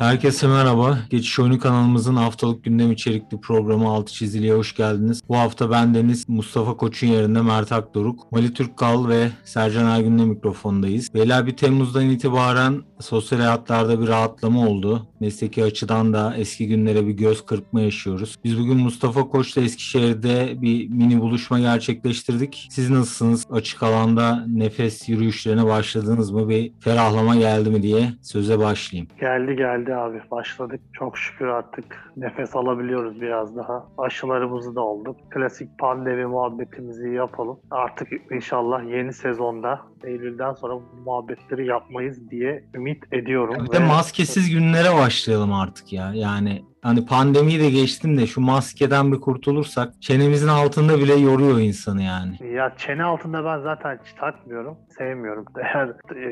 Herkese merhaba. Geçiş Oyunu kanalımızın haftalık gündem içerikli programı Altı Çizili'ye hoş geldiniz. Bu hafta ben Deniz, Mustafa Koç'un yerinde Mert Akdoruk, Mali Türkkal ve Sercan Ergün'le mikrofondayız. Beyler bir Temmuz'dan itibaren sosyal hayatlarda bir rahatlama oldu. Mesleki açıdan da eski günlere bir göz kırpma yaşıyoruz. Biz bugün Mustafa Koç'la Eskişehir'de bir mini buluşma gerçekleştirdik. Siz nasılsınız? Açık alanda nefes yürüyüşlerine başladınız mı? Bir ferahlama geldi mi diye söze başlayayım. Geldi geldi abi. Başladık. Çok şükür artık nefes alabiliyoruz biraz daha. Aşılarımızı da olduk. Klasik pandemi muhabbetimizi yapalım. Artık inşallah yeni sezonda Eylül'den sonra bu muhabbetleri yapmayız diye ümit ediyorum. Bir de maskesiz günlere başlayalım artık ya. Yani hani pandemiyi de geçtim de şu maskeden bir kurtulursak çenemizin altında bile yoruyor insanı yani. Ya çene altında ben zaten takmıyorum. Sevmiyorum. Eğer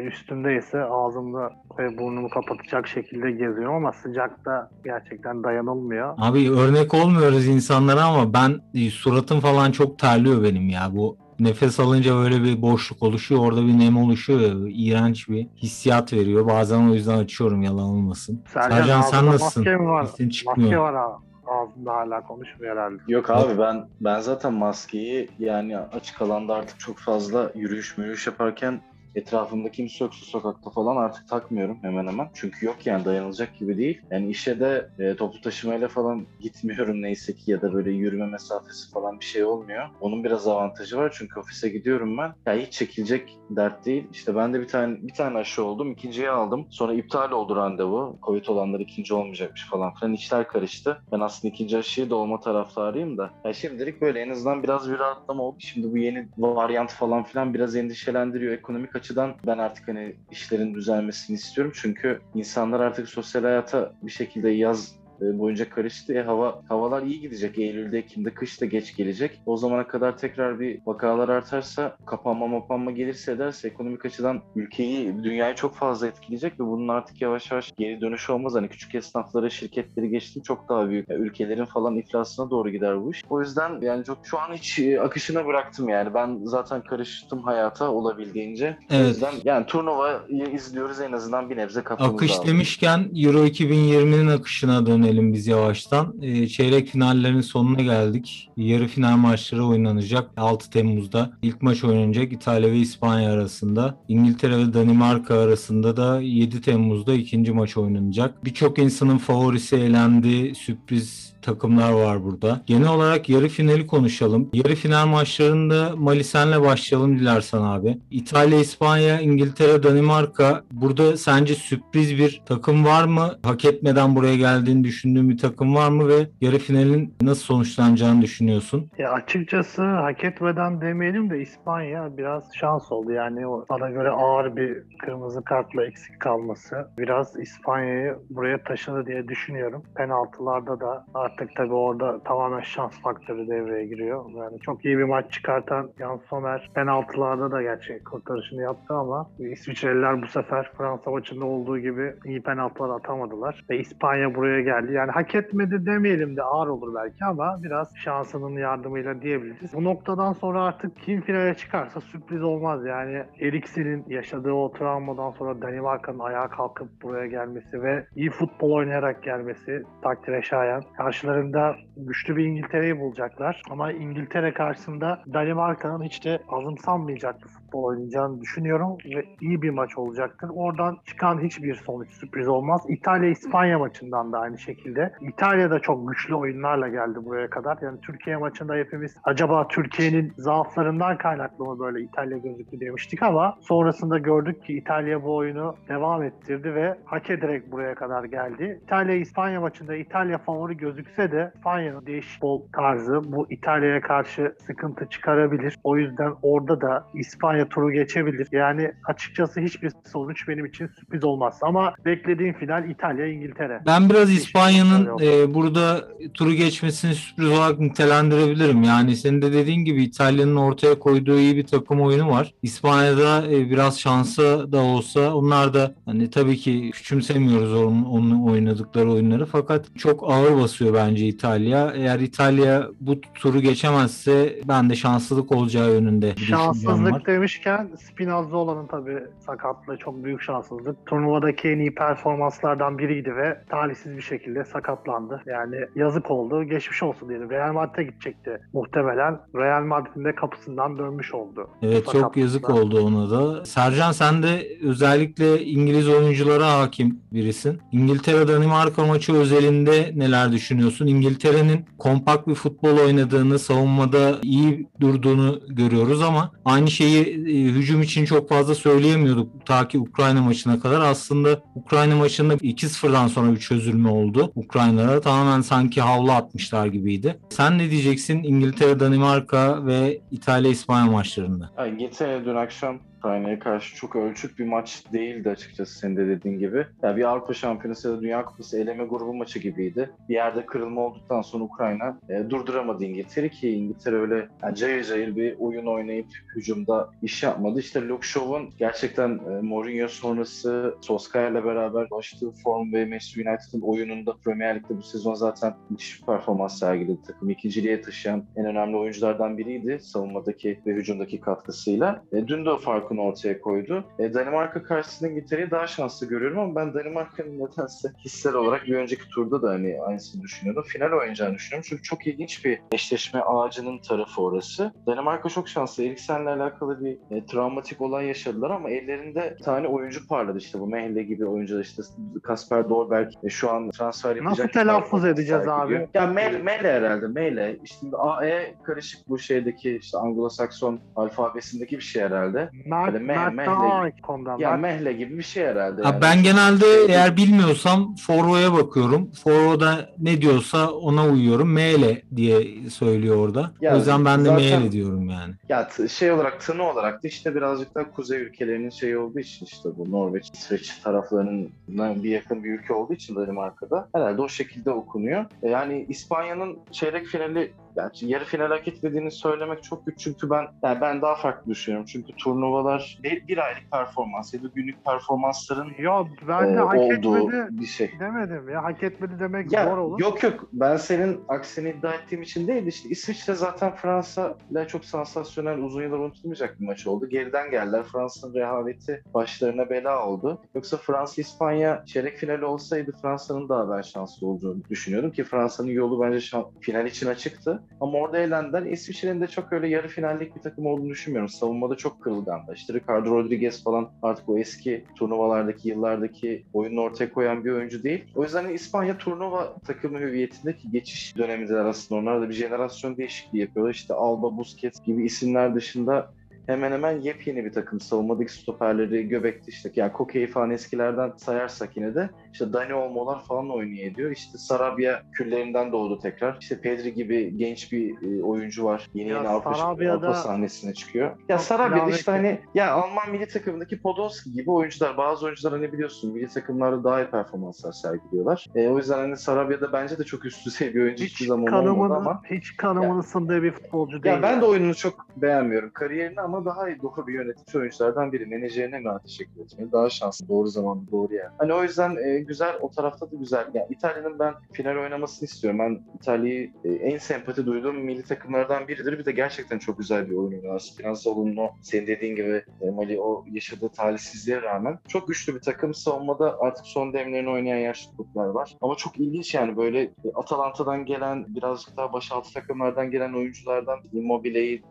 üstümdeyse ağzımda ve burnumu kapatacak şekilde geziyorum ama sıcakta gerçekten dayanılmıyor. Abi örnek olmuyoruz insanlara ama ben suratım falan çok terliyor benim ya. Bu nefes alınca böyle bir boşluk oluşuyor. Orada bir nem oluşuyor. İğrenç bir hissiyat veriyor. Bazen o yüzden açıyorum yalan olmasın. Sercan, Sercan sen nasılsın? Maske mi var? Sesin çıkmıyor. Maske var ha. Ağzında hala konuşmuyor herhalde. Yok abi ben ben zaten maskeyi yani açık alanda artık çok fazla yürüyüş mürüyüş yaparken etrafımda kimse yoksa sokakta falan artık takmıyorum hemen hemen. Çünkü yok yani dayanılacak gibi değil. Yani işe de e, toplu taşımayla falan gitmiyorum neyse ki ya da böyle yürüme mesafesi falan bir şey olmuyor. Onun biraz avantajı var çünkü ofise gidiyorum ben. Ya hiç çekilecek dert değil. İşte ben de bir tane bir tane aşı oldum. ikinciyi aldım. Sonra iptal oldu randevu. Covid olanlar ikinci olmayacakmış falan filan. İşler karıştı. Ben aslında ikinci aşıyı da olma taraftarıyım da. Ya şimdilik böyle en azından biraz bir rahatlama oldu. Şimdi bu yeni varyant falan filan biraz endişelendiriyor. Ekonomik açıdan ben artık hani işlerin düzelmesini istiyorum. Çünkü insanlar artık sosyal hayata bir şekilde yaz boyunca karıştı. E, hava havalar iyi gidecek. Eylül'de, Ekim'de, kış da geç gelecek. O zamana kadar tekrar bir vakalar artarsa, kapanma mapanma gelirse ederse ekonomik açıdan ülkeyi, dünyayı çok fazla etkileyecek ve bunun artık yavaş yavaş geri dönüşü olmaz. Hani küçük esnafları, şirketleri geçtim çok daha büyük. Yani ülkelerin falan iflasına doğru gider bu iş. O yüzden yani çok şu an hiç e, akışına bıraktım yani. Ben zaten karıştım hayata olabildiğince. Evet. O yüzden yani turnuvayı izliyoruz en azından bir nebze kafamızda. Akış aldık. demişken Euro 2020'nin akışına dönelim biz yavaştan. Ee, çeyrek finallerin sonuna geldik. Yarı final maçları oynanacak. 6 Temmuz'da ilk maç oynanacak İtalya ve İspanya arasında. İngiltere ve Danimarka arasında da 7 Temmuz'da ikinci maç oynanacak. Birçok insanın favorisi elendi. Sürpriz takımlar var burada. Genel olarak yarı finali konuşalım. Yarı final maçlarında Mali senle başlayalım dilersen abi. İtalya, İspanya, İngiltere, Danimarka. Burada sence sürpriz bir takım var mı? Hak etmeden buraya geldiğini düşündüğün bir takım var mı ve yarı finalin nasıl sonuçlanacağını düşünüyorsun? Ya açıkçası hak etmeden demeyelim de İspanya biraz şans oldu. Yani bana göre ağır bir kırmızı kartla eksik kalması biraz İspanya'yı buraya taşıdı diye düşünüyorum. Penaltılarda da artık tabii orada tamamen şans faktörü devreye giriyor. Yani çok iyi bir maç çıkartan Jan Sommer penaltılarda da gerçi kurtarışını yaptı ama İsviçreliler bu sefer Fransa maçında olduğu gibi iyi penaltılar atamadılar. Ve İspanya buraya geldi. Yani hak etmedi demeyelim de ağır olur belki ama biraz şansının yardımıyla diyebiliriz. Bu noktadan sonra artık kim finale çıkarsa sürpriz olmaz. Yani Eriksen'in yaşadığı o travmadan sonra Danimarka'nın ayağa kalkıp buraya gelmesi ve iyi futbol oynayarak gelmesi takdire şayan. Karşılarında güçlü bir İngiltere'yi bulacaklar. Ama İngiltere karşısında Danimarka'nın hiç de azımsanmayacak bir futbol oynayacağını düşünüyorum ve iyi bir maç olacaktır. Oradan çıkan hiçbir sonuç sürpriz olmaz. İtalya-İspanya maçından da aynı şekilde. İtalya da çok güçlü oyunlarla geldi buraya kadar. Yani Türkiye maçında hepimiz acaba Türkiye'nin zaaflarından kaynaklı mı böyle İtalya gözüktü demiştik ama sonrasında gördük ki İtalya bu oyunu devam ettirdi ve hak ederek buraya kadar geldi. İtalya-İspanya maçında İtalya favori gözükse de İspanya'nın değişik futbol tarzı bu İtalya'ya karşı sıkıntı çıkarabilir. O yüzden orada da İspanya turu geçebilir. Yani açıkçası hiçbir sonuç benim için sürpriz olmaz. Ama beklediğim final İtalya-İngiltere. Ben biraz İspanya'nın e, burada turu geçmesini sürpriz olarak nitelendirebilirim. Yani senin de dediğin gibi İtalya'nın ortaya koyduğu iyi bir takım oyunu var. İspanya'da e, biraz şansı da olsa onlar da hani tabii ki küçümsemiyoruz onun, onun oynadıkları oyunları fakat çok ağır basıyor bence İtalya. Eğer İtalya bu turu geçemezse ben de şanssızlık olacağı yönünde. Şanssızlık demişken Spinazzola'nın tabii sakatlığı çok büyük şanssızlık. Turnuvadaki en iyi performanslardan biriydi ve talihsiz bir şekilde sakatlandı. Yani yazık oldu. Geçmiş olsun diyelim. Real Madrid'e gidecekti muhtemelen. Real Madrid'in de kapısından dönmüş oldu. Evet çok yazık oldu ona da. Sercan sen de özellikle İngiliz oyunculara hakim birisin. İngiltere-Danimarka maçı özelinde neler düşünüyorsun? İngiltere'nin kompakt bir futbol oynadığını, savunmada iyi durduğunu görüyoruz ama aynı şeyi e, hücum için çok fazla söyleyemiyorduk ta ki Ukrayna maçına kadar. Aslında Ukrayna maçında 2-0'dan sonra bir çözülme oldu Ukrayna'da. Tamamen sanki havlu atmışlar gibiydi. Sen ne diyeceksin İngiltere-Danimarka ve İtalya-İspanya maçlarında? Ya İngiltere dün akşam Ukrayna'ya karşı çok ölçük bir maç değildi açıkçası senin de dediğin gibi. Ya bir Avrupa Şampiyonası ya da Dünya Kupası eleme grubu maçı gibiydi. Bir yerde kırılma olduktan sonra Ukrayna e, durduramadı İngiltere ki İngiltere öyle yani cayır cayır bir oyun oynayıp hücumda iş yapmadı. İşte Shaw'un gerçekten e, Mourinho sonrası Solskjaer'le beraber ulaştığı form ve Manchester United'ın oyununda Premier Lig'de bu sezon zaten müthiş bir performans sergiledi. Takım ikinciliğe taşıyan en önemli oyunculardan biriydi savunmadaki ve hücumdaki katkısıyla. E, dün de o farkını ortaya koydu. E, Danimarka karşısında İngiltere'yi daha şanslı görüyorum ama ben Danimarka'nın nedense hissel olarak bir önceki turda da hani aynısını düşünüyordum. Final oynayacağını düşünüyorum çünkü çok ilginç bir eşleşme ağacının tarafı orası. Danimarka çok şanslı. Eriksen'le alakalı bir e, travmatik olay yaşadılar ama ellerinde bir tane oyuncu parladı işte bu Mehle gibi oyuncular işte Kasper Dolberg e, şu an transfer yapacak. Nasıl telaffuz edeceğiz abi? Ya Mele, Mele herhalde Mele. İşte AE karışık bu şeydeki işte Anglo-Sakson alfabesindeki bir şey herhalde. Mert, Böyle meh- Mert mehle- daha. Ya Mert- Mehle gibi bir şey herhalde. Ha, yani. ben genelde eğer bilmiyorsam Forvo'ya bakıyorum. Forvo'da ne diyorsa ona uyuyorum. Meyle diye söylüyor orada. Ya o yüzden ben de Meyle diyorum yani. Ya t- şey olarak tını olarak da işte birazcık daha kuzey ülkelerinin şeyi olduğu için işte bu Norveç, İsveç taraflarının bir yakın bir ülke olduğu için Danimarka'da herhalde o şekilde okunuyor. E, Yani İspanya'nın çeyrek finali yani yarı final hak etmediğini söylemek çok güç çünkü ben yani ben daha farklı düşünüyorum. Çünkü turnuvalar bir, bir aylık performans ya da günlük performansların Yo ben de e, hak olduğu etmedi bir şey. demedim ya. Hak etmedi demek Ya, zor olur. Yok yok ben senin aksini iddia ettiğim için değil işte İsviçre zaten Fransa ile çok sansasyonel uzun yıllar unutulmayacak bir maç oldu. Geriden geldiler. Fransa'nın rehaveti başlarına bela oldu. Yoksa Fransa İspanya çeyrek finali olsaydı Fransa'nın daha ben şanslı olduğunu düşünüyordum ki Fransa'nın yolu bence şan- final için açıktı. Ama orada elendiler. İsviçre'nin de çok öyle yarı finallik bir takım olduğunu düşünmüyorum. Savunmada çok kırılgandı. İşte Ricardo Rodriguez falan artık o eski turnuvalardaki yıllardaki oyunu ortaya koyan bir oyuncu değil. O yüzden hani İspanya turnuva takımı hüviyetindeki geçiş dönemidir aslında. Onlar da bir jenerasyon değişikliği yapıyorlar. İşte Alba, Busquets gibi isimler dışında hemen hemen yepyeni bir takım. Savunmadaki stoperleri, Göbek'te işte yani Koke'yi falan eskilerden sayarsak yine de işte Dani Olmo'lar falan oynuyor ediyor. İşte Sarabia küllerinden doğdu tekrar. İşte Pedri gibi genç bir e, oyuncu var. Yeni Ya yeni Avrupa, Sarabia'da- Avrupa sahnesine çıkıyor. Ya Sarabia'da işte hani ya Alman milli takımındaki Podolski gibi oyuncular. Bazı oyuncular hani biliyorsun milli takımlarda daha iyi performanslar sergiliyorlar. E, o yüzden hani Sarabia'da bence de çok üst düzey bir oyuncu hiçbir hiç zaman olmadı ama. hiç kanımın ısındığı bir futbolcu değil. Ya ben yani. de oyununu çok beğenmiyorum. Kariyerini ama daha iyi doğru bir yönetici oyunculardan biri. Menajerine mi teşekkür etmeli? Daha şanslı. Doğru zamanda doğru yer. Hani o yüzden e, güzel. O tarafta da güzel. Yani İtalya'nın ben final oynamasını istiyorum. Ben İtalya'yı e, en sempati duyduğum milli takımlardan biridir. Bir de gerçekten çok güzel bir oyun oynuyor. Spinazzola'nın o senin dediğin gibi e, Mali o yaşadığı talihsizliğe rağmen çok güçlü bir takım. Savunmada artık son demlerini oynayan yaşlı kulüpler var. Ama çok ilginç yani böyle e, Atalanta'dan gelen birazcık daha başaltı takımlardan gelen oyunculardan Immobile'yi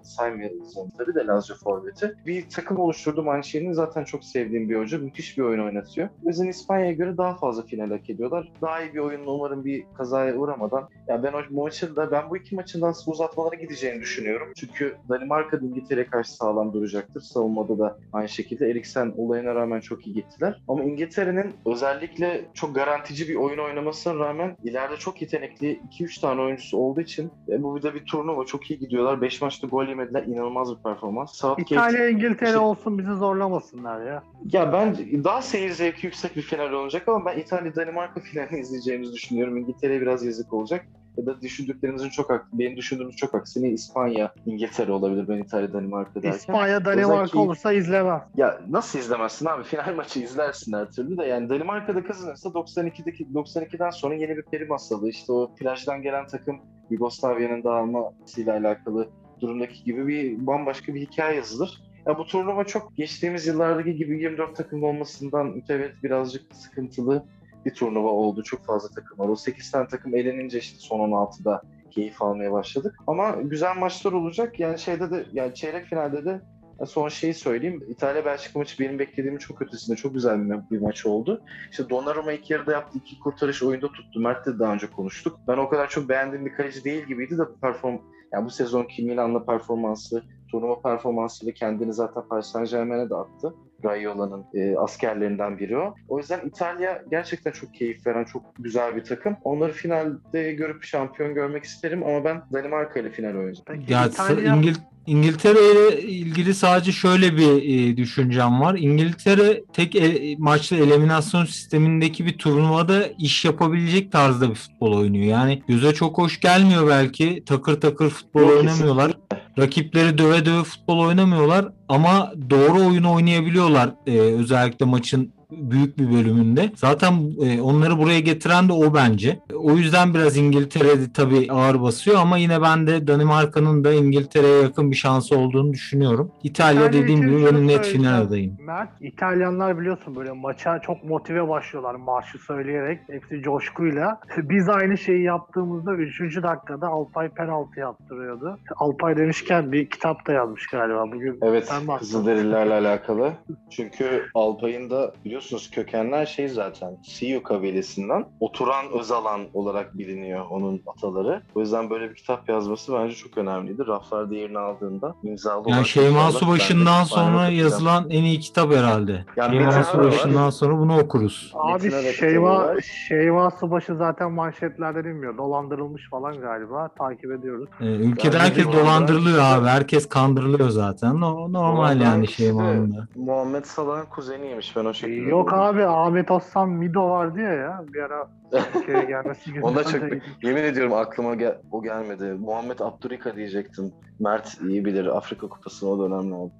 onu tabii de Lazio Forvet'i. Bir takım oluşturdu Mancini'nin zaten çok sevdiğim bir hoca. Müthiş bir oyun oynatıyor. O İspanya'ya göre daha fazla final hak ediyorlar. Daha iyi bir oyunla umarım bir kazaya uğramadan. Ya ben o maçın da ben bu iki maçın da uzatmalara gideceğini düşünüyorum. Çünkü Danimarka da İngiltere'ye karşı sağlam duracaktır. Savunmada da aynı şekilde Eriksen olayına rağmen çok iyi gittiler. Ama İngiltere'nin özellikle çok garantici bir oyun oynamasına rağmen ileride çok yetenekli 2-3 tane oyuncusu olduğu için e, bu bir de bir turnuva çok iyi gidiyorlar. 5 maçta gol yemediler. İnanılmaz bir performans. Southgate İtalya İngiltere İşte- olsun bizi zorlamasınlar ya. ya ben daha seyir zevki yüksek bir final olacak ama ben İtalya Danimarka finalini izleyeceğimizi düşünüyorum. İngiltere'ye biraz yazık olacak. Ya da düşündüklerinizin çok hak, benim düşündüğümüz çok aksine İspanya, İngiltere olabilir. Ben İtalya Danimarka derken. İspanya Danimarka Özellikle- olursa izlemem. Ya nasıl izlemezsin abi? Final maçı izlersin her türlü de. Yani Danimarka'da kazanırsa 92'deki 92'den sonra yeni bir peri masalı. İşte o plajdan gelen takım Yugoslavya'nın dağılmasıyla alakalı durumdaki gibi bir bambaşka bir hikaye yazılır. Ya bu turnuva çok geçtiğimiz yıllardaki gibi 24 takım olmasından mütevellit birazcık sıkıntılı bir turnuva oldu. Çok fazla takım var. O 8 tane takım elenince işte son 16'da keyif almaya başladık. Ama güzel maçlar olacak. Yani şeyde de yani çeyrek finalde de son şeyi söyleyeyim. İtalya Belçika maçı benim beklediğimin çok ötesinde çok güzel bir, bir maç oldu. İşte Donnarumma ilk yarıda yaptığı iki kurtarış oyunda tuttu. Mert'le de daha önce konuştuk. Ben o kadar çok beğendiğim bir kaleci değil gibiydi de perform yani bu sezonki Milan'la performansı, turnuva performansıyla kendini zaten Paris Saint Germain'e de attı. Raiola'nın e, askerlerinden biri o. O yüzden İtalya gerçekten çok keyif veren, çok güzel bir takım. Onları finalde görüp şampiyon görmek isterim ama ben Danimarka ile final oynayacağım. Peki Ya İtalya İngil İngiltere ile ilgili sadece şöyle bir e, düşüncem var. İngiltere tek e, maçlı eliminasyon sistemindeki bir turnuvada iş yapabilecek tarzda bir futbol oynuyor. Yani göze çok hoş gelmiyor belki. Takır takır futbol Yok, oynamıyorlar. Rakipleri döve döve futbol oynamıyorlar ama doğru oyunu oynayabiliyorlar e, özellikle maçın büyük bir bölümünde. Zaten e, onları buraya getiren de o bence. O yüzden biraz İngiltere'de tabii ağır basıyor ama yine ben de Danimarka'nın da İngiltere'ye yakın bir şansı olduğunu düşünüyorum. İtalya İtalya dediğim gibi benim net final adayım. Mert, İtalyanlar biliyorsun böyle maça çok motive başlıyorlar marşı söyleyerek. Hepsi coşkuyla. Biz aynı şeyi yaptığımızda 3. dakikada Alpay penaltı yaptırıyordu. Alpay demişken bir kitap da yazmış galiba bugün. Evet. Kızılderililerle alakalı. Çünkü Alpay'ın da biliyorsunuz kökenler şey zaten Siyu kabilesinden oturan Özalan olarak biliniyor onun ataları. O yüzden böyle bir kitap yazması bence çok önemliydi. Raflarda yerini aldığında imzalı Yani olarak Şeyma Subaşı'ndan sonra yazılan en iyi kitap herhalde. Yani Şeyma Subaşı'ndan sonra bunu okuruz. Abi Şeyma. Şeyma Subaşı zaten manşetlerden inmiyor. Dolandırılmış falan galiba. Takip ediyoruz. Ee, ülkede Yani herkes dolandırılıyor abi. Herkes kandırılıyor zaten. No- normal yani Şeyma'nın da. Muhammed Salah'ın kuzeniymiş ben o şekilde. Yok abi Ahmet Osman Mido vardı ya ya. Bir ara Türkiye'ye gelmesi güzel. Onda çok yemin ediyorum aklıma gel- o gelmedi. Muhammed Abdurika diyecektim. Mert iyi bilir. Afrika Kupası'nı o dönemlerde.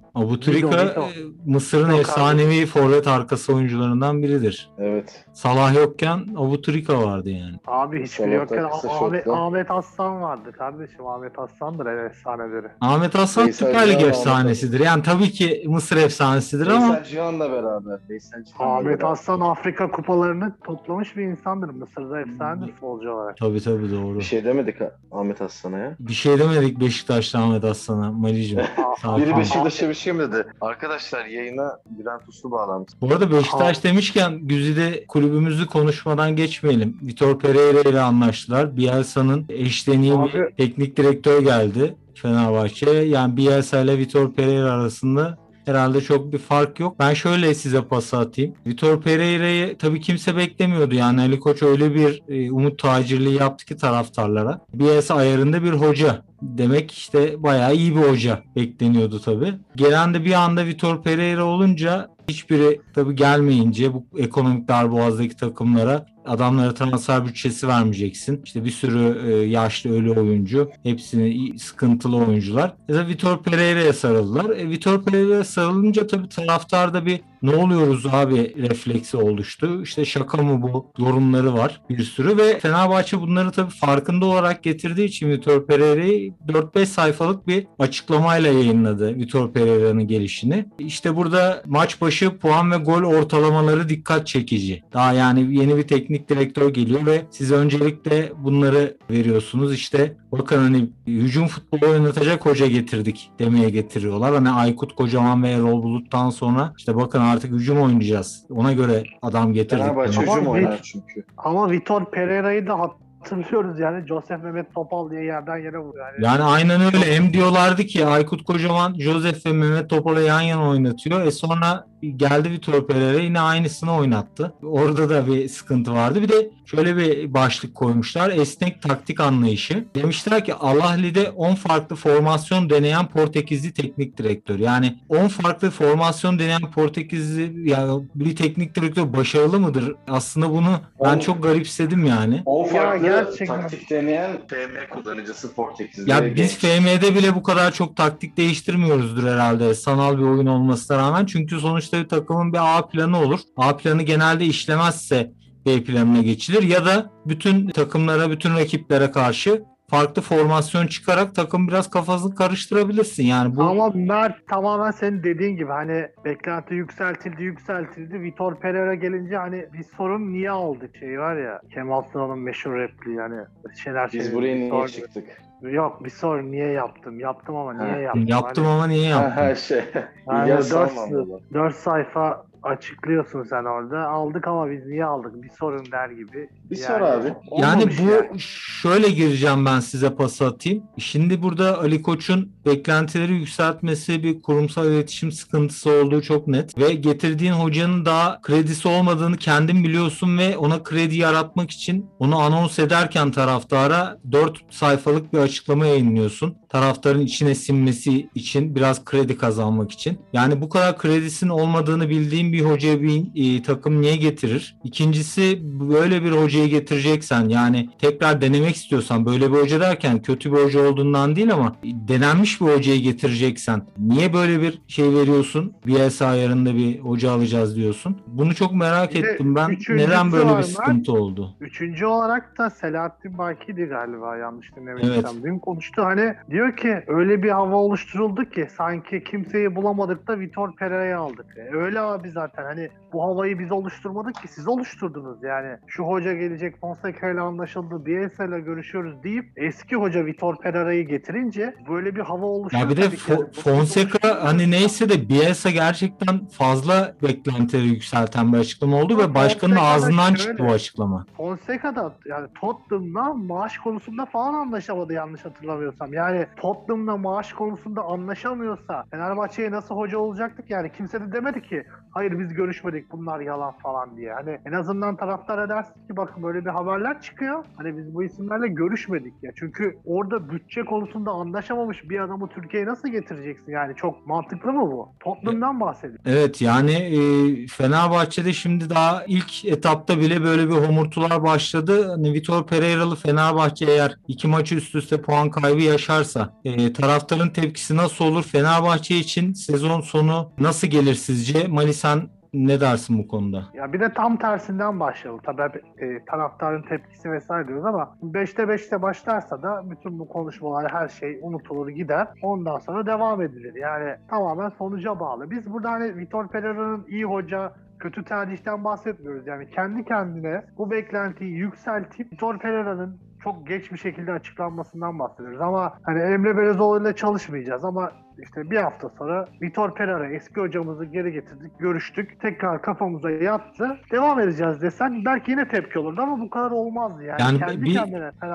Mido. e, Mısır'ın Yok efsanevi forvet arkası oyuncularından biridir. Evet. Salah yokken Abutrika vardı yani. Abi hiçbiri yokken Ahmet. Ahmet Aslan vardı kardeşim. Ahmet Aslan'dır en efsaneleri. Ahmet Aslan Veysel Süper Lig efsanesidir. Yani tabii ki Mısır efsanesidir ama Veysel Cihan'la beraber. Veysel Cihan'la Ahmet beraber. Aslan Afrika kupalarını toplamış bir insandır. Mısır'da efsanedir futbolcu olarak. tabii tabii doğru. Bir şey demedik Ahmet Aslan'a ya. Bir şey demedik Beşiktaş'ta Ahmet Aslan'a Malicim. Sakin Biri. Beşiktaş'a bir şey mi dedi? Arkadaşlar yayına Bülent Uslu bağlanmış. Bu arada Beşiktaş demişken Güzide kulübümüzü konuşmadan geçmeyelim. Vitor Pereira ile anlaştılar. Bielsa'nın eşleniği bir teknik direktör geldi Fenerbahçe'ye. Yani Bielsa ile Vitor Pereira arasında herhalde çok bir fark yok. Ben şöyle size pas atayım. Vitor Pereira'yı tabii kimse beklemiyordu. Yani Ali Koç öyle bir e, umut tacirliği yaptı ki taraftarlara. Bielsa ayarında bir hoca. Demek işte bayağı iyi bir hoca bekleniyordu tabii. Gelen de bir anda Vitor Pereira olunca hiçbiri tabii gelmeyince bu ekonomik darboğazdaki takımlara adamlara transfer bütçesi vermeyeceksin. İşte bir sürü e, yaşlı ölü oyuncu. Hepsini sıkıntılı oyuncular. Da Vitor Pereira'ya sarıldılar. E, Vitor Pereira'ya sarılınca tabii taraftarda bir ne oluyoruz abi refleksi oluştu. İşte şaka mı bu yorumları var bir sürü ve Fenerbahçe bunları tabii farkında olarak getirdiği için Vitor Pereira'yı 4-5 sayfalık bir açıklamayla yayınladı Vitor Pereira'nın gelişini. İşte burada maç başı puan ve gol ortalamaları dikkat çekici. Daha yani yeni bir teknik direktör geliyor ve siz öncelikle bunları veriyorsunuz. İşte bakın hani hücum futbolu oynatacak hoca getirdik demeye getiriyorlar. Hani Aykut Kocaman ve Erol Bulut'tan sonra işte bakın artık hücum oynayacağız. Ona göre adam getirdik. Fenerbahçe hücum oynar çünkü. Ama Vitor Pereira'yı da hatırlıyoruz yani. Joseph Mehmet Topal diye yerden yere vuruyor. Yani. Yani aynen öyle. Hem diyorlardı ki Aykut Kocaman, Josef ve Mehmet Topal'ı yan yana oynatıyor. E sonra geldi Vitor Pereira yine aynısını oynattı. Orada da bir sıkıntı vardı. Bir de şöyle bir başlık koymuşlar. Esnek taktik anlayışı. Demişler ki Al-Ahli'de 10 farklı formasyon deneyen Portekizli teknik direktör. Yani 10 farklı formasyon deneyen Portekizli ya bir teknik direktör başarılı mıdır? Aslında bunu ben çok garipsedim yani. 10 Ya farklı gerçekten. taktik deneyen FM kullanıcısı Portekiz'de. Ya biz FM'de bile bu kadar çok taktik değiştirmiyoruzdur herhalde sanal bir oyun olmasına rağmen. Çünkü sonuçta bir takımın bir A planı olur. A planı genelde işlemezse B planına geçilir ya da bütün takımlara, bütün rakiplere karşı farklı formasyon çıkarak takım biraz kafasını karıştırabilirsin. Yani bu Ama Mert tamamen senin dediğin gibi hani beklenti yükseltildi yükseltildi. Vitor Pereira gelince hani bir sorun niye aldık şey var ya. Kemal Sunal'ın meşhur repliği yani. Şener Biz Şen'in buraya niye sor- çıktık? Yok bir sor niye yaptım. Yaptım ama niye Ha, yaptım. yaptım Hani- ama niye yaptım? Her şey. Yani İlyas dört, Salman dört sayfa açıklıyorsun sen orada. Aldık ama biz niye aldık? Bir sorun der gibi. Bir sor abi. Yani bu yani. şöyle gireceğim ben size pas atayım. Şimdi burada Ali Koç'un beklentileri yükseltmesi bir kurumsal iletişim sıkıntısı olduğu çok net ve getirdiğin hocanın daha kredisi olmadığını kendin biliyorsun ve ona kredi yaratmak için onu anons ederken taraftara 4 sayfalık bir açıklama yayınlıyorsun. Taraftarın içine sinmesi için biraz kredi kazanmak için. Yani bu kadar kredisinin olmadığını bildiğin bir hocaya bir e, takım niye getirir? İkincisi böyle bir hocayı getireceksen yani tekrar denemek istiyorsan böyle bir hoca derken kötü bir hoca olduğundan değil ama denenmiş bir hocayı getireceksen niye böyle bir şey veriyorsun? BS ayarında bir hoca alacağız diyorsun. Bunu çok merak Bir ettim ben. Neden böyle var bir sıkıntı oldu? Üçüncü olarak da Selahattin Baki'di galiba yanlış dinlemediysem. Evet. Dün konuştu hani diyor ki öyle bir hava oluşturuldu ki sanki kimseyi bulamadık da Vitor Pereira'yı aldık. E, öyle abi zaten hani bu havayı biz oluşturmadık ki siz oluşturdunuz yani. Şu hoca gelecek Fonseca ile anlaşıldı Bielsa ile görüşüyoruz deyip eski hoca Vitor Pereira'yı getirince böyle bir hava oluştu. Ya bir de. Yani Fo- Fonseca hani neyse de Bielsa gerçekten fazla beklentileri yükselten bir açıklama oldu ve başkanın Fonseca da ağzından şöyle. çıktı bu açıklama. Fonseca da yani Tottenham'la maaş konusunda falan anlaşamadı yanlış hatırlamıyorsam. Yani Tottenham'la maaş konusunda anlaşamıyorsa Fenerbahçe'ye nasıl hoca olacaktık yani kimse de demedi ki hayır biz görüşmedik bunlar yalan falan diye. Hani en azından taraftar edersin ki bakın böyle bir haberler çıkıyor. Hani biz bu isimlerle görüşmedik ya. Çünkü orada bütçe konusunda anlaşamamış bir adamı Türkiye'ye nasıl getireceksin? Yani çok mantıklı mı bu? Tottenham'dan bahsediyor. Evet yani e, Fenerbahçe'de şimdi daha ilk etapta bile böyle bir homurtular başladı. Hani Vitor Pereira'lı Fenerbahçe eğer iki maçı üst üste puan kaybı yaşarsa e, taraftarın tepkisi nasıl olur? Fenerbahçe için sezon sonu nasıl gelir sizce? Mali sen ne dersin bu konuda? Ya bir de tam tersinden başlayalım. Tabii e, taraftarın tepkisi vesaire diyoruz ama 5'te 5'te başlarsa da bütün bu konuşmalar her şey unutulur gider. Ondan sonra devam edilir. Yani tamamen sonuca bağlı. Biz burada hani Vitor Pereira'nın iyi hoca kötü tercihten bahsetmiyoruz. Yani kendi kendine bu beklentiyi yükseltip Vitor Pereira'nın çok geç bir şekilde açıklanmasından bahsediyoruz. Ama hani Emre Belözoğlu ile çalışmayacağız ama işte bir hafta sonra Vitor Pereira eski hocamızı geri getirdik, görüştük. Tekrar kafamıza yattı. Devam edeceğiz desen belki yine tepki olurdu ama bu kadar olmazdı yani. Yani Kendi bir-.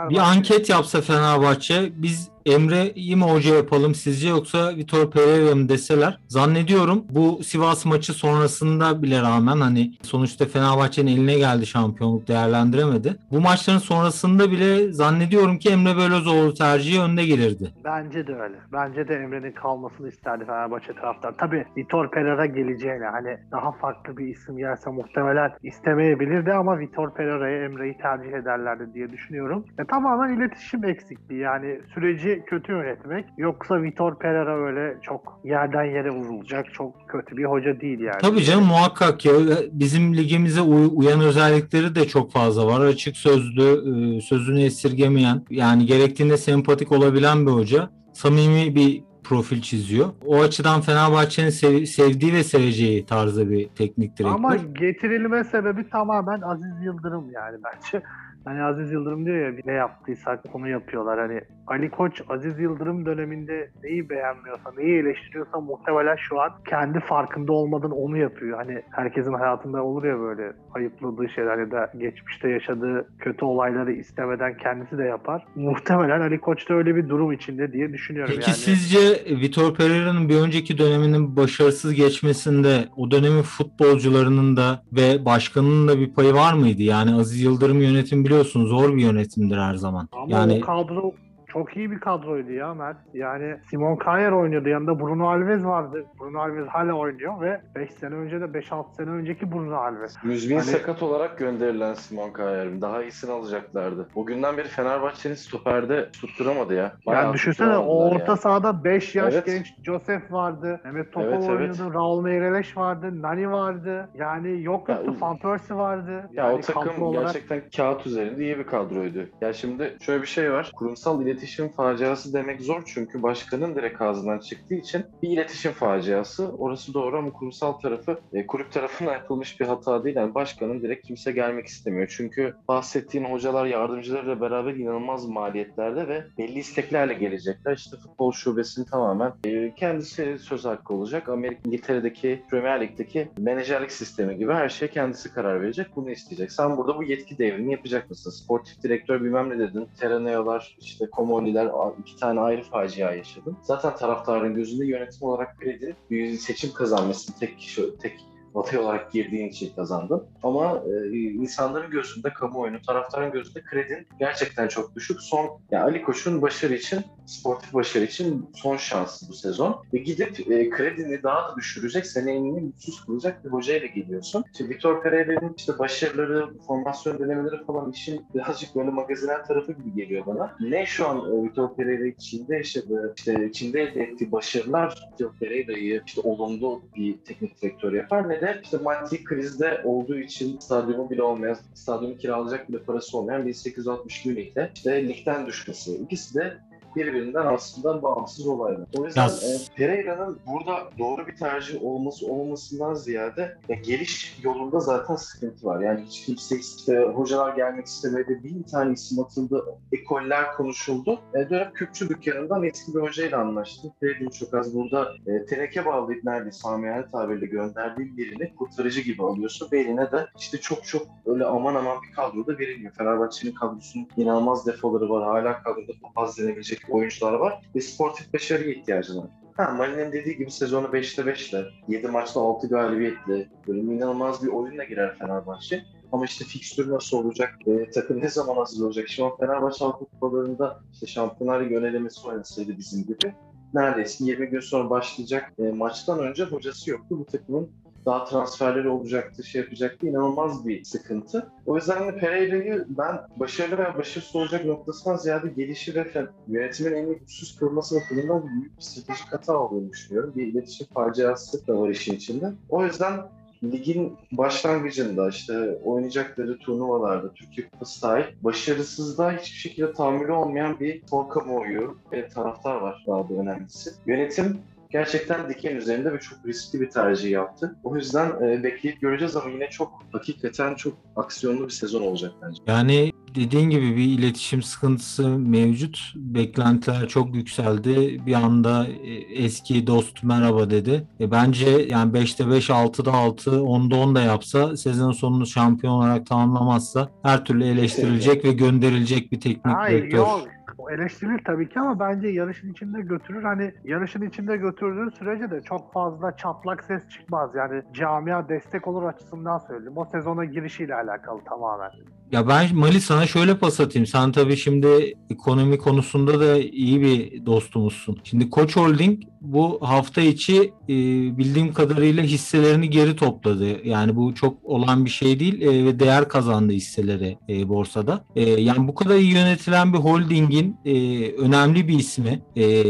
Bir anket yapsa Fenerbahçe biz Emre'yi mi hoca yapalım sizce yoksa Vitor Pereira mı deseler zannediyorum bu Sivas maçı sonrasında bile rağmen hani sonuçta Fenerbahçe'nin eline geldi şampiyonluk değerlendiremedi. Bu maçların sonrasında bile zannediyorum ki Emre Belözoğlu tercihi önde gelirdi. Bence de öyle. Bence de Emre'nin kalmasını isterdi Fenerbahçe taraftar. Tabii Vitor Pereira geleceğine hani daha farklı bir isim gelse muhtemelen istemeyebilirdi ama Vitor Pereira'ya Emre'yi tercih ederlerdi diye düşünüyorum. E, tamamen iletişim eksikliği yani süreci kötü yönetmek. Yoksa Vitor Pereira öyle çok yerden yere vurulacak çok kötü bir hoca değil yani. Tabii canım muhakkak ya bizim ligimize uy- uyan özellikleri de çok fazla var. Açık sözlü, e, sözünü esirgemeyen yani gerektiğinde sempatik olabilen bir hoca. Samimi bir profil çiziyor. O açıdan Fenerbahçe'nin sev- sevdiği ve seveceği tarzda bir teknik direktör. Ama getirilme sebebi tamamen Aziz Yıldırım yani bence. Hani Aziz Yıldırım diyor ya ne yaptıysak onu yapıyorlar. Hani Ali Koç Aziz Yıldırım döneminde neyi beğenmiyorsa, neyi eleştiriyorsa muhtemelen şu an kendi farkında olmadan onu yapıyor. Hani herkesin hayatında olur ya böyle ayıpladığı şeyler ya da geçmişte yaşadığı kötü olayları istemeden kendisi de yapar. Muhtemelen Ali Koç da öyle bir durum içinde diye düşünüyorum Peki yani. sizce Vitor Pereira'nın bir önceki döneminin başarısız geçmesinde o dönemin futbolcularının da ve başkanının da bir payı var mıydı? Yani Aziz Yıldırım yönetim biliyorsun zor bir yönetimdir her zaman. Ama yani kadro çok iyi bir kadroydu ya Mert. Yani Simon Kjaer oynuyordu. Yanında Bruno Alves vardı. Bruno Alves hala oynuyor ve 5 sene önce de 5-6 sene önceki Bruno Alves. Müzmin Hani- sakat olarak gönderilen Simon Kjaer. Daha iyisini alacaklardı. O günden beri Fenerbahçe'nin stoperde tutturamadı ya. Bayağı yani düşünsene o orta ya. sahada 5 yaş Evet. genç Joseph vardı. Mehmet Topal Evet, evet. oynuyordu. Raul Meireles vardı. Nani vardı. Yani yok Ya, yoktu. o- Van Persie vardı. Ya Yani o takım olarak- gerçekten kağıt üzerinde iyi bir kadroydu. Ya şimdi şöyle bir şey var. Kurumsal iletişim faciası demek zor çünkü başkanın direkt ağzından çıktığı için bir iletişim faciası. Orası doğru ama kurumsal tarafı e, kulüp tarafından yapılmış bir hata değil. Yani başkanın direkt kimse gelmek istemiyor. Çünkü bahsettiğin hocalar yardımcılarıyla beraber inanılmaz maliyetlerde ve belli isteklerle gelecekler. İşte futbol şubesinin tamamen e, kendisi söz hakkı olacak. Amerika İngiltere'deki Premier Lig'deki menajerlik sistemi gibi her şeye kendisi karar verecek. Bunu isteyecek. Sen burada bu yetki devrini yapacak mısın? Sportif direktör bilmem ne dedin. Teraneo'lar, işte Komoli'ler iki tane ayrı facia yaşadın. Zaten taraftarın gözünde yönetim olarak bir seçim kazanmasını tek kişi, tek Vatay olarak girdiğin için kazandın. Ama e, insanların gözünde, kamuoyunun, taraftarın gözünde kredin gerçekten çok düşük. Son, yani Ali Koç'un başarı için, sportif başarı için son şansı bu sezon. Ve gidip e, kredini daha da düşürecek, seni enini mutsuz kılacak bir hocayla geliyorsun. İşte Victor Pereira'nın işte başarıları, formasyon denemeleri falan işin birazcık böyle magaziner tarafı gibi geliyor bana. Ne şu an e, Victor Pereira Çin'de yaşadığı, işte Çin'de ettiği başarılar Victor Pereira'yı işte olumlu bir teknik direktör yapar ne de işte maddi krizde olduğu için stadyumu bile olmayan, stadyumu kiralayacak bile parası olmayan 1860 Münih'te işte ligden düşmesi. İkisi de birbirinden aslında bağımsız olaylar. O yüzden e, Pereira'nın burada doğru bir tercih olması olmamasından ziyade ya geliş yolunda zaten sıkıntı var. Yani hiç kimse işte hocalar gelmek istemedi. Bin tane isim atıldı. Ekoller konuşuldu. E, dönem Kürtçü dükkanından eski bir hocayla anlaştı. Pereira'nın çok az burada e, teneke bağlayıp neredeyse amiyane tabirle gönderdiğin birini kurtarıcı gibi alıyorsun. Ve eline de işte çok çok öyle aman aman bir kadro da verilmiyor. Fenerbahçe'nin kadrosunun inanılmaz defoları var. Hala kadroda papaz denebilecek oyuncular var. Ve sportif başarıya ihtiyacı var. Ha, Mali'nin dediği gibi sezonu 5'te 5'te, 7 maçta 6 galibiyetle, böyle inanılmaz bir oyunla girer Fenerbahçe. Ama işte fikstür nasıl olacak, e, takım ne zaman hazır olacak? An Fenerbahçe Avrupa Kupalarında işte Şampiyonlar Ligi önelemesi oynasaydı bizim gibi neredeyse 20 gün sonra başlayacak e, maçtan önce hocası yoktu. Bu takımın daha transferleri olacaktı, şey yapacaktı. İnanılmaz bir sıkıntı. O yüzden hani Pereira'yı ben başarılı veya başarısız olacak noktasından ziyade gelişi ve yönetimin en iyi güçsüz kılması bakımından büyük bir stratejik hata olduğunu düşünüyorum. Bir iletişim faciası da var işin içinde. O yüzden ligin başlangıcında işte oynayacakları turnuvalarda Türkiye Kupası dahil başarısızlığa hiçbir şekilde tahammülü olmayan bir spor kamuoyu ve taraftar var daha da önemlisi. Yönetim gerçekten diken üzerinde ve çok riskli bir tercih yaptı. O yüzden e, bekleyip göreceğiz ama yine çok hakikaten çok aksiyonlu bir sezon olacak bence. Yani dediğin gibi bir iletişim sıkıntısı mevcut. Beklentiler çok yükseldi. Bir anda e, eski dost merhaba dedi. E bence yani 5'te 5, 6'da 6, 10'da 10 da yapsa sezon sonunu şampiyon olarak tamamlamazsa her türlü eleştirilecek ve gönderilecek bir teknik Hayır direktör. yok. O eleştirilir tabii ki ama bence yarışın içinde götürür. Hani yarışın içinde götürdüğü sürece de çok fazla çatlak ses çıkmaz. Yani camia destek olur açısından söyleyeyim. O sezona girişiyle alakalı tamamen. Ya ben Mali sana şöyle pas atayım. Sen tabii şimdi ekonomi konusunda da iyi bir dostumuzsun. Şimdi Koç Holding bu hafta içi e, bildiğim kadarıyla hisselerini geri topladı. Yani bu çok olan bir şey değil e, ve değer kazandı hisseleri e, borsada. E, yani bu kadar iyi yönetilen bir holdingin e, önemli bir ismi. E,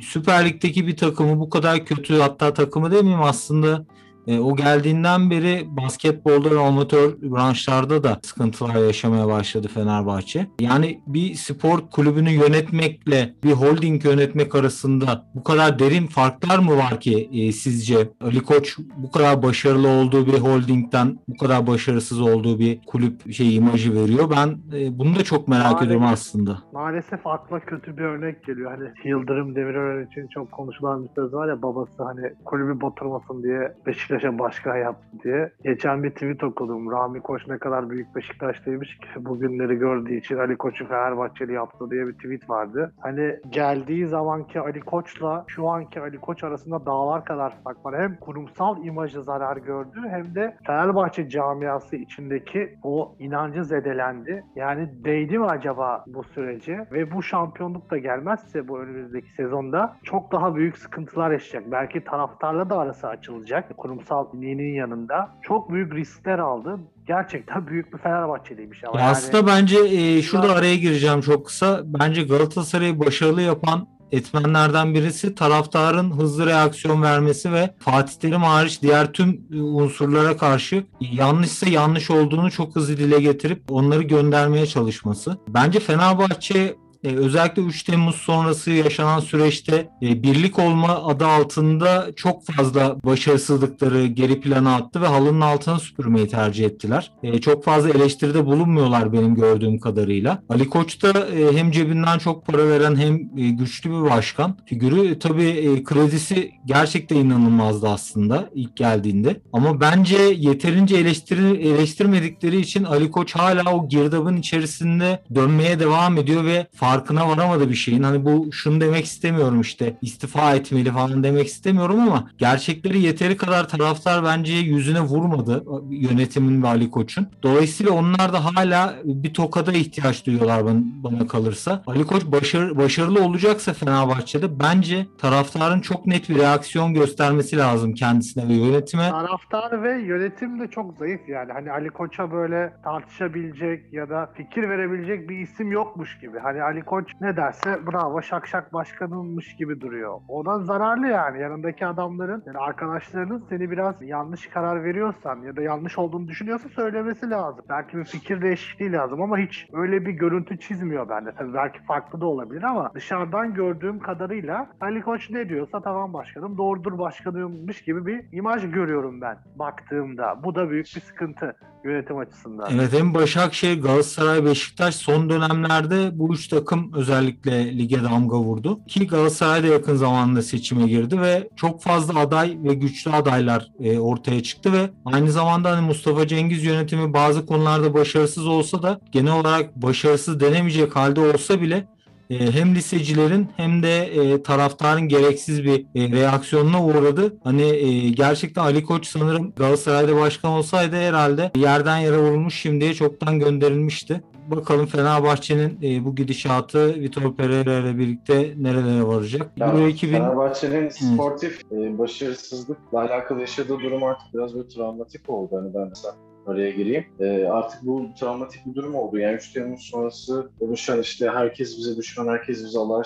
Süper Lig'deki bir takımı bu kadar kötü hatta takımı demeyeyim aslında e, o geldiğinden beri basketbolda ve amatör branşlarda da sıkıntılar yaşamaya başladı Fenerbahçe. Yani bir spor kulübünü yönetmekle bir holding yönetmek arasında bu kadar derin farklar mı var ki e, sizce? Ali Koç bu kadar başarılı olduğu bir holdingden bu kadar başarısız olduğu bir kulüp şey imajı veriyor. Ben e, bunu da çok merak Maalesef. ediyorum aslında. Maalesef akla kötü bir örnek geliyor. Hani Yıldırım Demirören için çok konuşulan bir söz var ya babası hani kulübü batırmasın diye Beşiktaş Beşiktaş'a başkan yaptı diye. Geçen bir tweet okudum. Rami Koç ne kadar büyük Beşiktaşlıymış ki bugünleri gördüğü için Ali Koç'u Fenerbahçeli yaptı diye bir tweet vardı. Hani geldiği zamanki Ali Koç'la şu anki Ali Koç arasında dağlar kadar fark var. Hem kurumsal imajı zarar gördü hem de Fenerbahçe camiası içindeki o inancı zedelendi. Yani değdi mi acaba bu sürece? Ve bu şampiyonluk da gelmezse bu önümüzdeki sezonda çok daha büyük sıkıntılar yaşayacak. Belki taraftarla da arası açılacak. Kurumsal liğinin yanında. Çok büyük riskler aldı. Gerçekten büyük bir Fenerbahçeliymiş ama. Ya yani... aslında bence e, şurada araya gireceğim çok kısa. Bence Galatasaray'ı başarılı yapan etmenlerden birisi taraftarın hızlı reaksiyon vermesi ve Fatih Terim hariç diğer tüm unsurlara karşı yanlışsa yanlış olduğunu çok hızlı dile getirip onları göndermeye çalışması. Bence Fenerbahçe e, özellikle 3 Temmuz sonrası yaşanan süreçte e, birlik olma adı altında çok fazla başarısızlıkları geri plana attı ve halının altına süpürmeyi tercih ettiler. E, çok fazla eleştiride bulunmuyorlar benim gördüğüm kadarıyla. Ali Koç da hem cebinden çok para veren hem güçlü bir başkan figürü. Tabii kredisi gerçekten inanılmazdı aslında ilk geldiğinde. Ama bence yeterince eleştiri, eleştirmedikleri için Ali Koç hala o girdabın içerisinde dönmeye devam ediyor ve farkına varamadı bir şeyin. Hani bu şunu demek istemiyorum işte istifa etmeli falan demek istemiyorum ama gerçekleri yeteri kadar taraftar bence yüzüne vurmadı yönetimin ve Ali Koç'un. Dolayısıyla onlar da hala bir tokada ihtiyaç duyuyorlar bana, kalırsa. Ali Koç başarı, başarılı olacaksa Fenerbahçe'de bence taraftarın çok net bir reaksiyon göstermesi lazım kendisine ve yönetime. Taraftar ve yönetim de çok zayıf yani. Hani Ali Koç'a böyle tartışabilecek ya da fikir verebilecek bir isim yokmuş gibi. Hani Ali Koç ne derse bravo şak şak başkanımmış gibi duruyor. Ondan zararlı yani. Yanındaki adamların, yani arkadaşlarının seni biraz yanlış karar veriyorsan ya da yanlış olduğunu düşünüyorsa söylemesi lazım. Belki bir fikir değişikliği lazım ama hiç öyle bir görüntü çizmiyor bende. Tabii belki farklı da olabilir ama dışarıdan gördüğüm kadarıyla Ali Koç ne diyorsa tamam başkanım doğrudur başkanımmış gibi bir imaj görüyorum ben baktığımda. Bu da büyük bir sıkıntı yönetim açısından. Evet hem Başakşehir, Galatasaray, Beşiktaş son dönemlerde bu üç takım özellikle lige damga vurdu. Ki Galatasaray da yakın zamanda seçime girdi ve çok fazla aday ve güçlü adaylar e, ortaya çıktı ve aynı zamanda hani Mustafa Cengiz yönetimi bazı konularda başarısız olsa da genel olarak başarısız denemeyecek halde olsa bile hem lisecilerin hem de e, taraftarın gereksiz bir e, reaksiyonuna uğradı. Hani e, gerçekten Ali Koç sanırım Galatasaray'da başkan olsaydı herhalde yerden yere vurulmuş şimdiye çoktan gönderilmişti. Bakalım Fenerbahçe'nin e, bu gidişatı Vitor Pereira ile birlikte nerelere varacak? Ya, Euro 2000 Fenerbahçe'nin sportif e, başarısızlıkla alakalı yaşadığı durum artık biraz böyle travmatik oldu. Hani ben mesela araya gireyim. E, artık bu travmatik bir durum oldu. Yani 3 Temmuz sonrası oluşan işte herkes bize düşman, herkes bize Allah,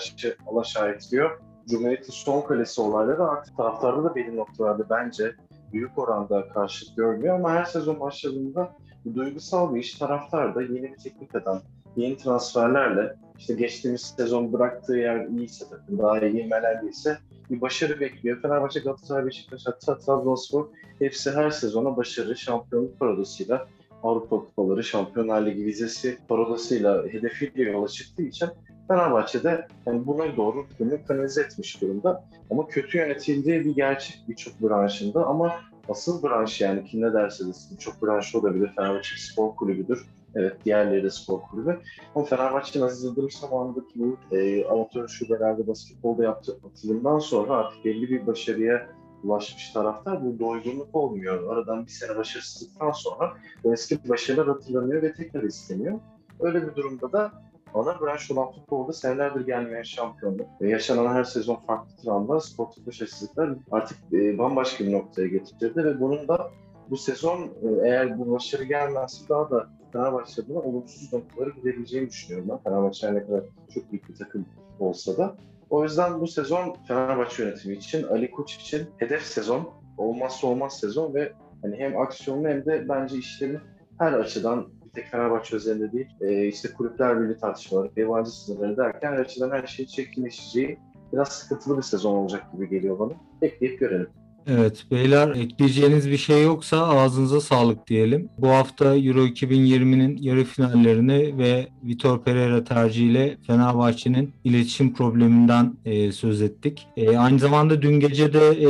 Allah şahit diyor. Cumhuriyet'in son kalesi olayları artık taraftarda da belli noktalarda bence büyük oranda karşılık görmüyor ama her sezon başladığında bu duygusal bir iş taraftar da yeni bir teknik adam, yeni transferlerle işte geçtiğimiz sezon bıraktığı yer iyiyse daha iyi ivmelendiyse bir başarı bekliyor. Fenerbahçe, Galatasaray, Beşiktaş, hatta Trabzonspor hepsi her sezona başarı, şampiyonluk parodasıyla Avrupa Kupaları, Şampiyonlar Ligi vizesi parodasıyla, hedefiyle yola çıktığı için Fenerbahçe'de yani buna doğru bunu kanalize etmiş durumda. Ama kötü yönetildiği bir gerçek birçok branşında ama asıl branş yani kim ne derse desin çok branş olabilir. Fenerbahçe spor kulübüdür. Evet diğerleri de spor kulübü. Ama Fenerbahçe'nin Aziz Yıldırım zamanındaki bu e, amatör şubelerde basketbolda yaptığı atılımdan sonra artık belli bir başarıya ulaşmış taraftar bu doygunluk olmuyor. Aradan bir sene başarısızlıktan sonra o eski başarılar hatırlanıyor ve tekrar isteniyor. Öyle bir durumda da ana branş olan futbolda senelerdir gelmeyen şampiyonluk ve yaşanan her sezon farklı travmalar, sportif başarısızlıklar artık e, bambaşka bir noktaya getirdi ve bunun da bu sezon e, eğer bu başarı gelmezse daha da Fenerbahçe adına olumsuz noktaları gidebileceğini düşünüyorum ben. Fenerbahçe ne kadar çok büyük bir takım olsa da. O yüzden bu sezon Fenerbahçe yönetimi için, Ali Koç için hedef sezon, olmazsa olmaz sezon ve hani hem aksiyonlu hem de bence işlerin her açıdan bir tek Fenerbahçe özelinde değil, e, işte kulüpler birliği tartışmaları, yabancı sınırları derken her açıdan her şey çirkinleşeceği biraz sıkıntılı bir sezon olacak gibi geliyor bana. Bekleyip görelim. Evet beyler ekleyeceğiniz bir şey yoksa ağzınıza sağlık diyelim. Bu hafta Euro 2020'nin yarı finallerini ve Vitor Pereira tercihiyle Fenerbahçe'nin iletişim probleminden e, söz ettik. E, aynı zamanda dün gece de e,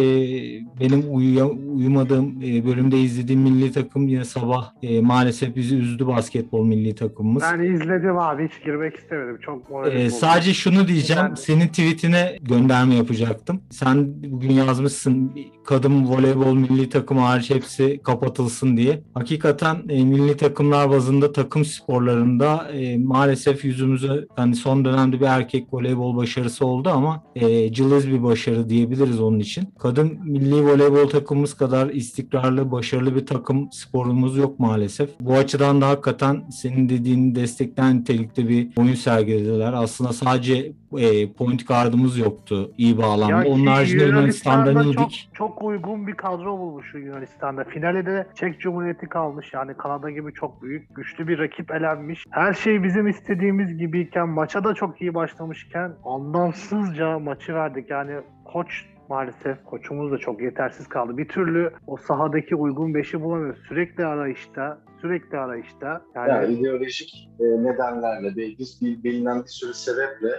benim uyuya- uyumadığım e, bölümde izlediğim milli takım yine sabah e, maalesef bizi üzdü basketbol milli takımımız. Ben izledim abi hiç girmek istemedim. Çok moralim bozuldu. sadece şunu diyeceğim. Yani- Senin tweetine gönderme yapacaktım. Sen bugün yazmışsın kadın voleybol milli takımı hariç hepsi kapatılsın diye. Hakikaten e, milli takımlar bazında takım sporlarında e, maalesef yüzümüze hani son dönemde bir erkek voleybol başarısı oldu ama e, cılız bir başarı diyebiliriz onun için. Kadın milli voleybol takımımız kadar istikrarlı, başarılı bir takım sporumuz yok maalesef. Bu açıdan da hakikaten senin dediğini destekleyen nitelikte bir oyun sergilediler. Aslında sadece e, point guardımız yoktu iyi bağlamda. Ya Onun haricinde Yunanistan'dan çok, iyiydik. Uygun bir kadro bulmuş Yunanistan'da. Finale de Çek Cumhuriyeti kalmış. Yani Kanada gibi çok büyük, güçlü bir rakip elenmiş. Her şey bizim istediğimiz gibiyken, maça da çok iyi başlamışken anlamsızca maçı verdik. Yani koç maalesef koçumuz da çok yetersiz kaldı. Bir türlü o sahadaki uygun beşi bulamıyoruz. Sürekli arayışta, sürekli arayışta. Yani Yani ideolojik e, nedenlerle, belki bil- bilinen bir sürü sebeple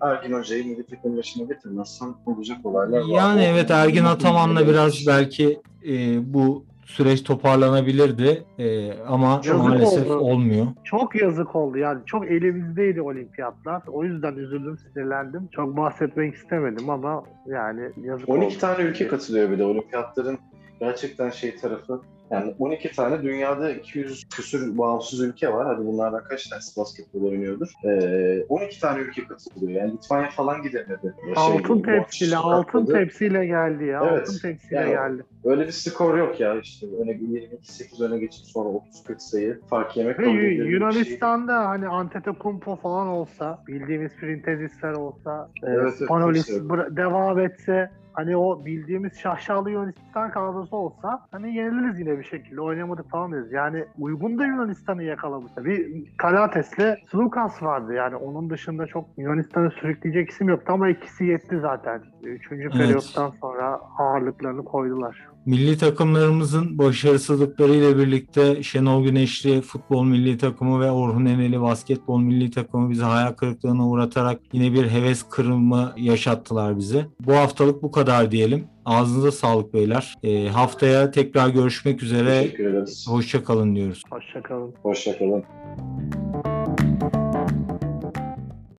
Ergin Hoca'yı milli takım başına getirmezsen olacak olaylar var. Yani O- evet Ergin Ataman'la biraz belki e, bu süreç toparlanabilirdi E, ama Yazık maalesef oldu. olmuyor. Çok yazık oldu yani çok elimizdeydi olimpiyatlar. O yüzden üzüldüm, sinirlendim. Çok bahsetmek istemedim ama yani yazık 12 oldu. tane ülke katılıyor bir de olimpiyatların gerçekten şey tarafı. Yani 12 tane dünyada 200 küsür bağımsız ülke var. Hadi bunlardan kaç tanesi basketbol oynuyordur? Ee, 12 tane ülke katılıyor. Yani Litvanya falan gidemedi. Şey, Altın bu tepsiyle, altın tepsiyle geldi ya. Evet. Altın tepsiyle Yani- geldi. Öyle bir skor yok ya işte. Öne 22-8 öne geçip sonra 30-40 sayı fark yemek Ve kabul Yu- edilebilir bir şey. Yunanistan'da hani Antetokounmpo falan olsa, bildiğimiz Printezisler olsa, Evet, e, evet, Spanolis kimse yok. bıra- devam etse, hani o bildiğimiz şaşalı Yunanistan kadrosu olsa hani yeniliriz yine bir şekilde oynamadık falan deriz. Yani uygun da Yunanistan'ı yakalamış. Bir Kalates'le Slukas vardı yani onun dışında çok Yunanistan'ı sürükleyecek isim yoktu ama ikisi yetti zaten. Üçüncü periyottan sonra ağırlıklarını koydular. Milli takımlarımızın başarısızlıklarıyla birlikte Şenol Güneşli futbol milli takımı ve Orhun Eneli basketbol milli takımı bizi hayal kırıklığına uğratarak yine bir heves kırımı yaşattılar bize. Bu haftalık bu kadar diyelim. Ağzınıza sağlık beyler. Ee, haftaya tekrar görüşmek üzere. Teşekkür ederiz. Hoşça kalın diyoruz. Hoşçakalın. Hoşçakalın.